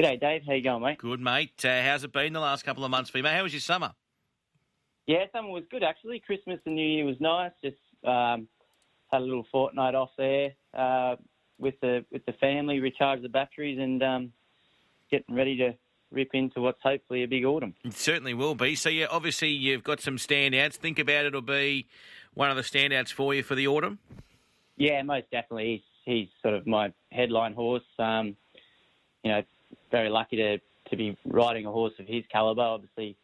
G'day, Dave. How you going, mate? Good, mate. Uh, how's it been the last couple of months for you, mate? How was your summer? Yeah, summer was good actually. Christmas and New Year was nice. Just um, had a little fortnight off there uh, with the with the family, recharge the batteries, and um, getting ready to rip into what's hopefully a big autumn. It certainly will be. So, yeah, obviously you've got some standouts. Think about it, it'll be one of the standouts for you for the autumn. Yeah, most definitely. He's he's sort of my headline horse. Um, you know, very lucky to to be riding a horse of his calibre. Obviously,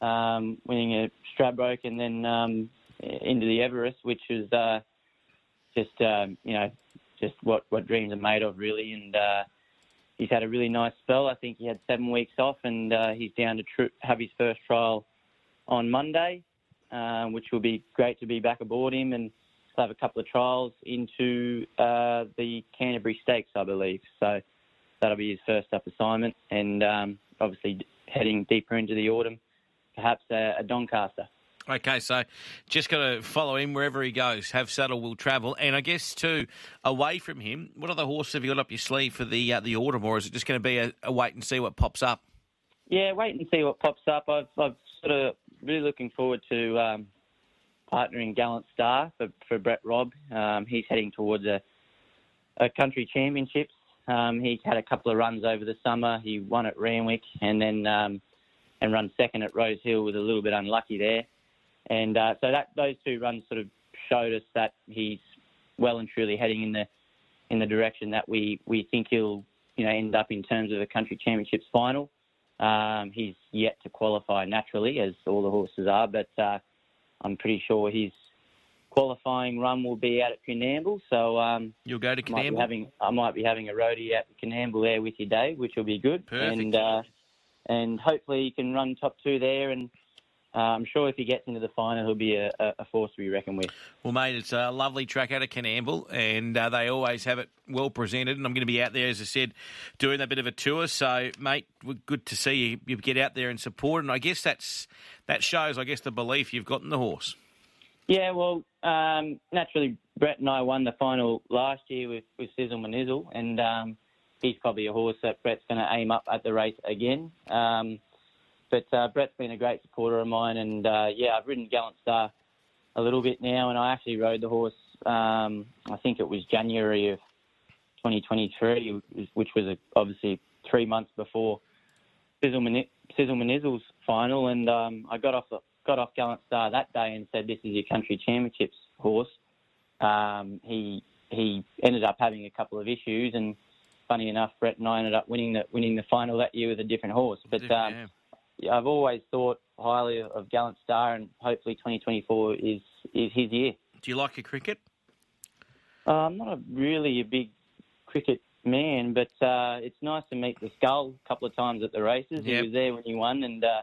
um, winning a Stradbroke and then um, into the Everest, which was uh, just um, you know just what what dreams are made of, really. And uh, he's had a really nice spell. I think he had seven weeks off, and uh, he's down to tr- have his first trial on Monday, uh, which will be great to be back aboard him and have a couple of trials into uh, the Canterbury Stakes, I believe. So that'll be his first up assignment, and um, obviously heading deeper into the autumn, perhaps a, a Doncaster. Okay, so just got to follow him wherever he goes. Have Saddle will travel, and I guess too away from him. What other horses have you got up your sleeve for the uh, the autumn, or is it just going to be a, a, wait and see what pops up? Yeah, wait and see what pops up. I've, I've sort of really looking forward to um, partnering Gallant Star for, for Brett Robb. Um, he's heading towards a, a country championships. Um, he's had a couple of runs over the summer. He won at Randwick and then um, and run second at Rose Hill. Was a little bit unlucky there, and uh, so that those two runs sort of showed us that he's well and truly heading in the in the direction that we, we think he'll you know end up in terms of a country championships final. Um, he's yet to qualify naturally, as all the horses are, but uh, I'm pretty sure his qualifying run will be out at Coonamble. So um, you'll go to Coonamble. Might having, I might be having a roadie at Coonamble there with you, Dave, which will be good. Perfect. And uh, and hopefully you can run top two there and. Uh, I'm sure if he gets into the final, he'll be a, a, force to be reckoned with. Well, mate, it's a lovely track out of Coonamble, and uh, they always have it well presented. And I'm going to be out there, as I said, doing a bit of a tour. So, mate, good to see you, you get out there and support. And I guess that's that shows, I guess, the belief you've got in the horse. Yeah, well, um, naturally, Brett and I won the final last year with, with Sizzle Manizzle, and um, he's probably a horse that Brett's going to aim up at the race again. Um, but uh, Brett's been a great supporter of mine, and uh, yeah, I've ridden Gallant Star a little bit now, and I actually rode the horse. Um, I think it was January of 2023, which was obviously three months before Sizzle, Sizzle Manizzle's final, and um, I got off the got off Gallant Star that day and said, "This is your country championships horse." Um, he he ended up having a couple of issues, and funny enough, Brett and I ended up winning the winning the final that year with a different horse. But um, yeah, I've always thought highly of Gallant Star, and hopefully 2024 is is his year. Do you like your cricket? Uh, I'm not a, really a big cricket man, but uh, it's nice to meet the skull a couple of times at the races. Yep. He was there when he won, and uh,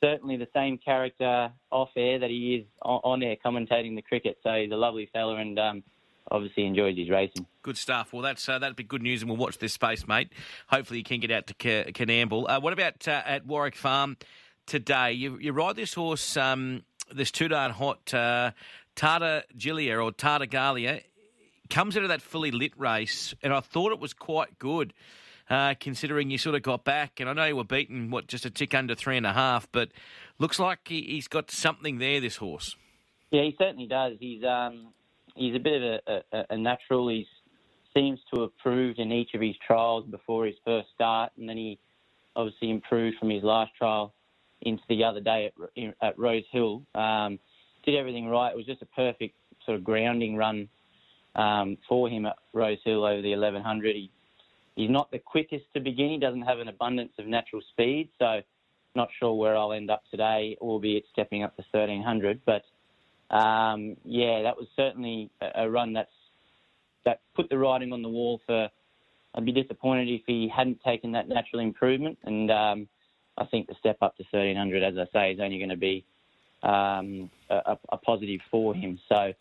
certainly the same character off air that he is on air commentating the cricket. So he's a lovely fella and um, obviously enjoys his racing. Good stuff. Well, that's uh, that'd be good news, and we'll watch this space, mate. Hopefully, you can get out to Can- Coonamble. Uh, what about uh, at Warwick Farm today? You, you ride this horse, um, this too darn hot uh, Tarta Gilia or Tartaglia. Comes out of that fully lit race, and I thought it was quite good uh, considering you sort of got back. And I know you were beaten, what, just a tick under three and a half, but looks like he, has got something there, this horse. Yeah, he certainly does. He's um, he's a bit of a, a, a natural. He seems to have proved in each of his trials before his first start, and then he obviously improved from his last trial into the other day at, at Rose Hill. Um, did everything right. It was just a perfect sort of grounding run um, for him at Rose Hill over the 1100. He He's not the quickest to begin. He doesn't have an abundance of natural speed, so not sure where I'll end up today, albeit stepping up to 1300. But um, yeah, that was certainly a, a run that's that put the writing on the wall for. I'd be disappointed if he hadn't taken that natural improvement, and um, I think the step up to 1300, as I say, is only going to be um, a, a, positive for him. So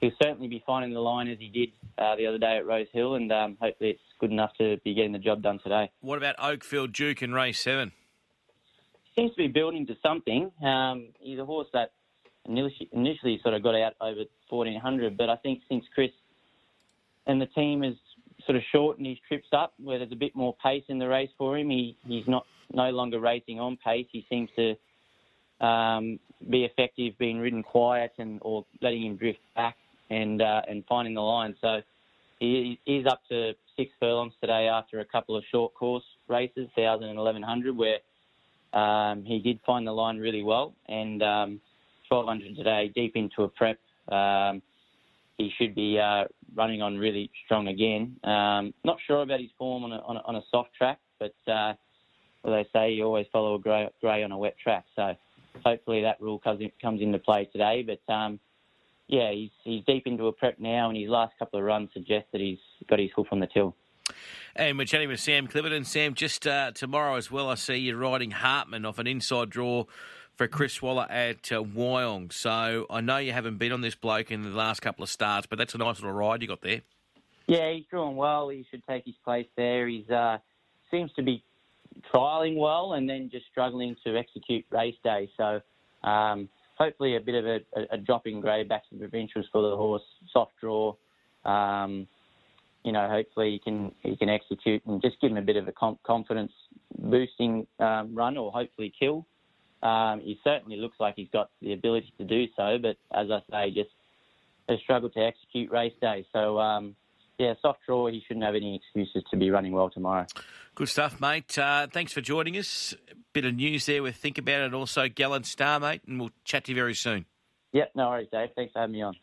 he'll certainly be finding the line as he did uh, the other day at Rose Hill, and um, hopefully it's good enough to be getting the job done today. What about Oakfield Duke in race seven? Seems to be building to something. Um, he's a horse that initially, sort of got out over 1400, but I think since Chris and the team has sort of shortened his trips up where there's a bit more pace in the race for him. He he's not no longer racing on pace. He seems to um, be effective being ridden quiet and or letting him drift back and uh, and finding the line. So he is up to six furlongs today after a couple of short course races, thousand and eleven hundred, where um, he did find the line really well. And um, twelve hundred today, deep into a prep. Um, he should be uh, running on really strong again. Um, not sure about his form on a, on a, on a soft track, but uh, well, they say you always follow a grey, grey on a wet track. So hopefully that rule comes, in, comes into play today. But um, yeah, he's, he's deep into a prep now, and his last couple of runs suggest that he's got his hoof on the till. And we're chatting with Sam Clipperton. Sam, just uh, tomorrow as well, I see you're riding Hartman off an inside draw for Chris Waller at uh, Wyong. So I know you haven't been on this bloke in the last couple of starts, but that's a nice little ride you got there. Yeah, he's drawn well. He should take his place there. He's uh, seems to be trialling well and then just struggling to execute race day. So um, hopefully a bit of a, a, drop in grade back to the provincials for the horse. Soft draw. Um, you know, hopefully he can he can execute and just give him a bit of a confidence boosting um, run or hopefully kill. Um, he certainly looks like he's got the ability to do so, but as I say, just has struggled to execute race day. So, um, yeah, soft draw, he shouldn't have any excuses to be running well tomorrow. Good stuff, mate. Uh, thanks for joining us. Bit of news there with Think About It, also Gallant Star, mate, and we'll chat to you very soon. Yep, no worries, Dave. Thanks for having me on.